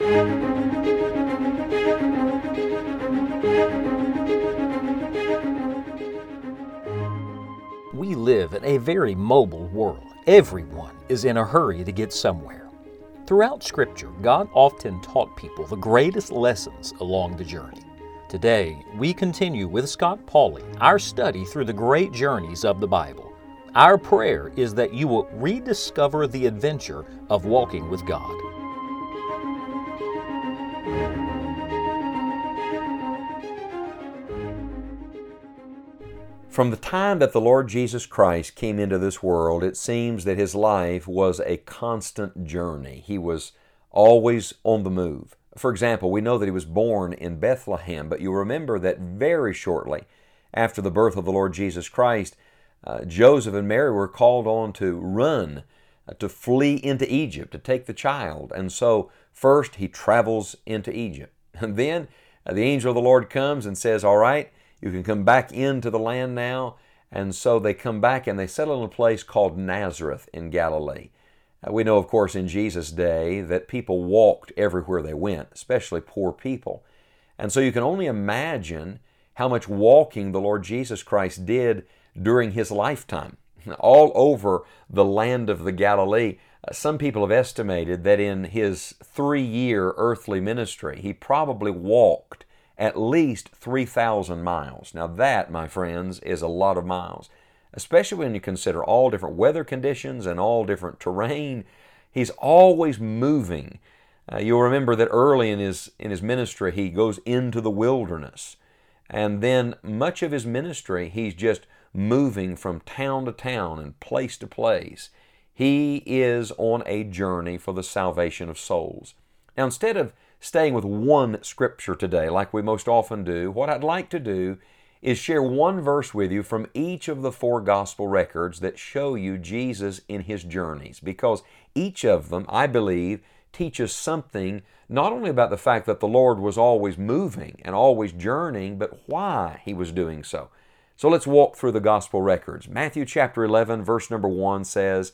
We live in a very mobile world. Everyone is in a hurry to get somewhere. Throughout Scripture, God often taught people the greatest lessons along the journey. Today, we continue with Scott Pauley our study through the great journeys of the Bible. Our prayer is that you will rediscover the adventure of walking with God. From the time that the Lord Jesus Christ came into this world, it seems that his life was a constant journey. He was always on the move. For example, we know that he was born in Bethlehem, but you remember that very shortly after the birth of the Lord Jesus Christ, uh, Joseph and Mary were called on to run, uh, to flee into Egypt, to take the child. And so, first he travels into Egypt. And then uh, the angel of the Lord comes and says, All right, you can come back into the land now. And so they come back and they settle in a place called Nazareth in Galilee. We know, of course, in Jesus' day that people walked everywhere they went, especially poor people. And so you can only imagine how much walking the Lord Jesus Christ did during his lifetime. All over the land of the Galilee, uh, some people have estimated that in his three year earthly ministry, he probably walked at least 3,000 miles. Now, that, my friends, is a lot of miles, especially when you consider all different weather conditions and all different terrain. He's always moving. Uh, you'll remember that early in his, in his ministry, he goes into the wilderness. And then much of his ministry, he's just moving from town to town and place to place. He is on a journey for the salvation of souls. Now, instead of staying with one scripture today, like we most often do, what I'd like to do is share one verse with you from each of the four gospel records that show you Jesus in his journeys, because each of them, I believe, teaches something not only about the fact that the Lord was always moving and always journeying, but why he was doing so. So let's walk through the gospel records. Matthew chapter 11, verse number 1 says,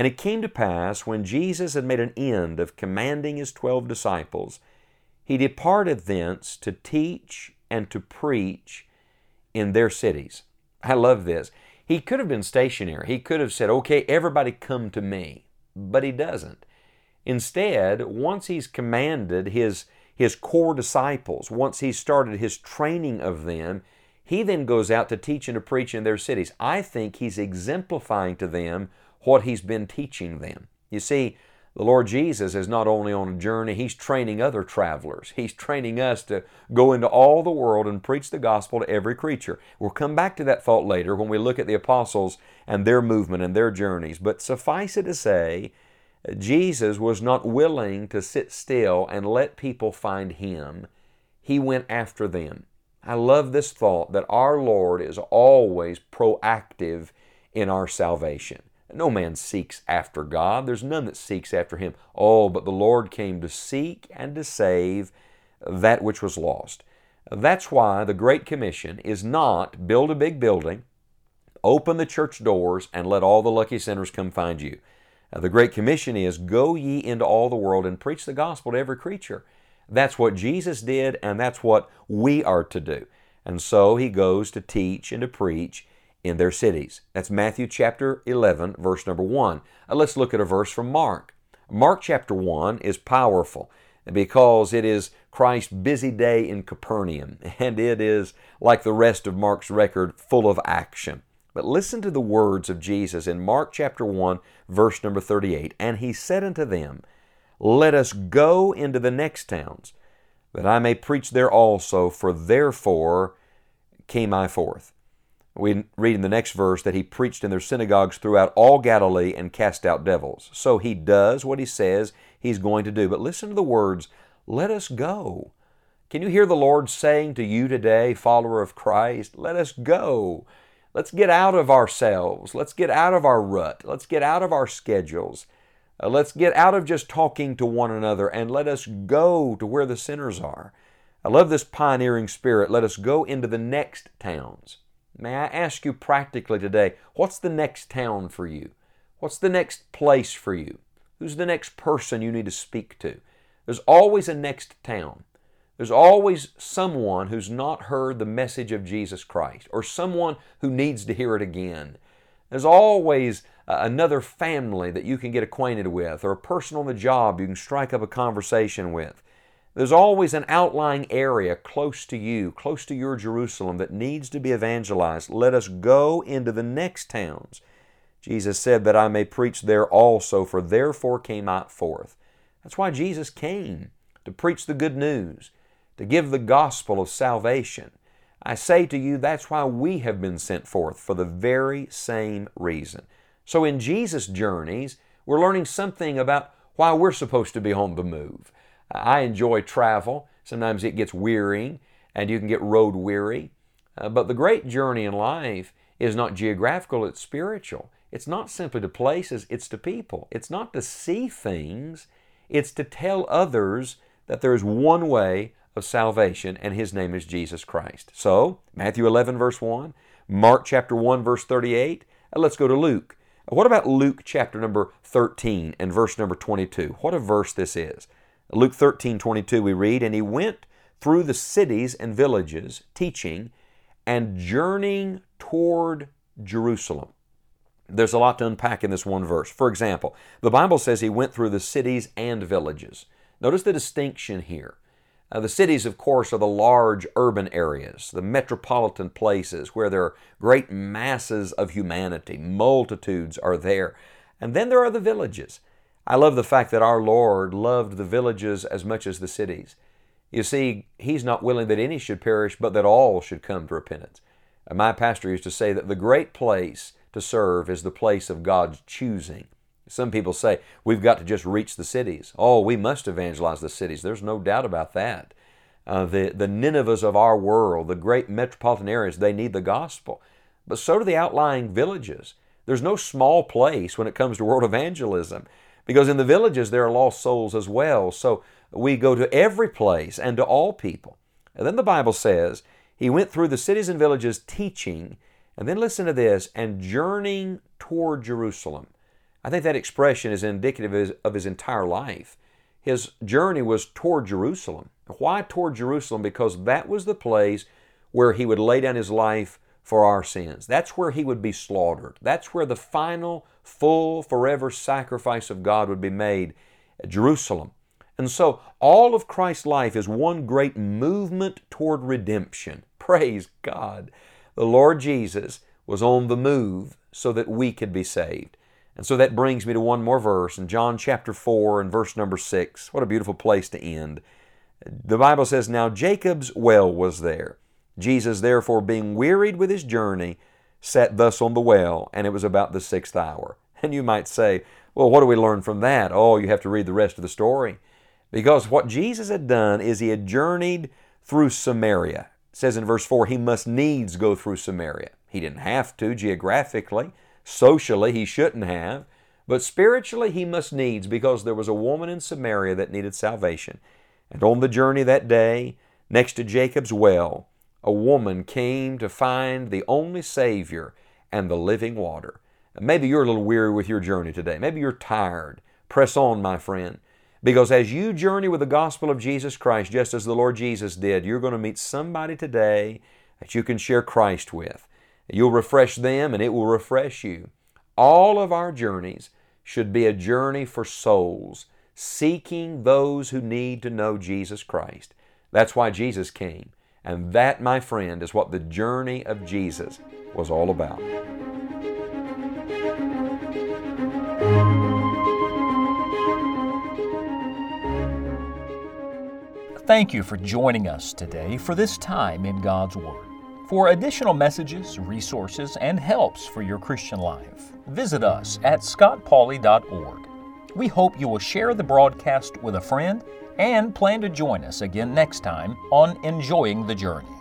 and it came to pass, when Jesus had made an end of commanding his twelve disciples, he departed thence to teach and to preach in their cities. I love this. He could have been stationary. He could have said, okay, everybody come to me. But he doesn't. Instead, once he's commanded his, his core disciples, once he's started his training of them, he then goes out to teach and to preach in their cities. I think he's exemplifying to them what He's been teaching them. You see, the Lord Jesus is not only on a journey, He's training other travelers. He's training us to go into all the world and preach the gospel to every creature. We'll come back to that thought later when we look at the apostles and their movement and their journeys. But suffice it to say, Jesus was not willing to sit still and let people find Him. He went after them. I love this thought that our Lord is always proactive in our salvation. No man seeks after God. There's none that seeks after Him. Oh, but the Lord came to seek and to save that which was lost. That's why the Great Commission is not build a big building, open the church doors, and let all the lucky sinners come find you. Uh, the Great Commission is go ye into all the world and preach the gospel to every creature. That's what Jesus did, and that's what we are to do. And so he goes to teach and to preach in their cities. That's Matthew chapter 11, verse number 1. Uh, let's look at a verse from Mark. Mark chapter 1 is powerful because it is Christ's busy day in Capernaum, and it is, like the rest of Mark's record, full of action. But listen to the words of Jesus in Mark chapter 1, verse number 38. And he said unto them, Let us go into the next towns, that I may preach there also, for therefore came I forth. We read in the next verse that he preached in their synagogues throughout all Galilee and cast out devils. So he does what he says he's going to do. But listen to the words, let us go. Can you hear the Lord saying to you today, follower of Christ, let us go. Let's get out of ourselves. Let's get out of our rut. Let's get out of our schedules. Uh, let's get out of just talking to one another and let us go to where the sinners are. I love this pioneering spirit. Let us go into the next towns. May I ask you practically today, what's the next town for you? What's the next place for you? Who's the next person you need to speak to? There's always a next town. There's always someone who's not heard the message of Jesus Christ or someone who needs to hear it again. There's always uh, another family that you can get acquainted with or a person on the job you can strike up a conversation with. There's always an outlying area close to you, close to your Jerusalem, that needs to be evangelized. Let us go into the next towns. Jesus said that I may preach there also, for therefore came I forth. That's why Jesus came, to preach the good news to give the gospel of salvation. I say to you, that's why we have been sent forth, for the very same reason. So in Jesus' journeys, we're learning something about why we're supposed to be on the move. I enjoy travel. Sometimes it gets wearying and you can get road weary. Uh, but the great journey in life is not geographical, it's spiritual. It's not simply to places, it's to people. It's not to see things, it's to tell others that there is one way of salvation, and his name is Jesus Christ. So, Matthew 11, verse 1, Mark chapter 1, verse 38. Uh, let's go to Luke. What about Luke chapter number 13 and verse number 22? What a verse this is. Luke 13, 22, we read, And he went through the cities and villages, teaching and journeying toward Jerusalem. There's a lot to unpack in this one verse. For example, the Bible says he went through the cities and villages. Notice the distinction here. Uh, the cities, of course, are the large urban areas, the metropolitan places where there are great masses of humanity. Multitudes are there. And then there are the villages. I love the fact that our Lord loved the villages as much as the cities. You see, He's not willing that any should perish, but that all should come to repentance. And my pastor used to say that the great place to serve is the place of God's choosing. Some people say we've got to just reach the cities. Oh, we must evangelize the cities. There's no doubt about that. Uh, the, the Ninevehs of our world, the great metropolitan areas, they need the gospel. But so do the outlying villages. There's no small place when it comes to world evangelism because in the villages there are lost souls as well. So we go to every place and to all people. And then the Bible says he went through the cities and villages teaching, and then listen to this, and journeying toward Jerusalem. I think that expression is indicative of his, of his entire life. His journey was toward Jerusalem. Why toward Jerusalem? Because that was the place where he would lay down his life for our sins. That's where he would be slaughtered. That's where the final, full, forever sacrifice of God would be made at Jerusalem. And so all of Christ's life is one great movement toward redemption. Praise God. The Lord Jesus was on the move so that we could be saved. And so that brings me to one more verse in John chapter 4 and verse number 6. What a beautiful place to end. The Bible says, Now Jacob's well was there. Jesus, therefore, being wearied with his journey, sat thus on the well, and it was about the sixth hour. And you might say, Well, what do we learn from that? Oh, you have to read the rest of the story. Because what Jesus had done is he had journeyed through Samaria. It says in verse 4, he must needs go through Samaria. He didn't have to geographically. Socially, he shouldn't have. But spiritually, he must needs because there was a woman in Samaria that needed salvation. And on the journey that day, next to Jacob's well, a woman came to find the only Savior and the living water. Maybe you're a little weary with your journey today. Maybe you're tired. Press on, my friend. Because as you journey with the gospel of Jesus Christ, just as the Lord Jesus did, you're going to meet somebody today that you can share Christ with. You'll refresh them and it will refresh you. All of our journeys should be a journey for souls seeking those who need to know Jesus Christ. That's why Jesus came. And that, my friend, is what the journey of Jesus was all about. Thank you for joining us today for this time in God's Word. For additional messages, resources, and helps for your Christian life, visit us at scottpauley.org. We hope you will share the broadcast with a friend and plan to join us again next time on Enjoying the Journey.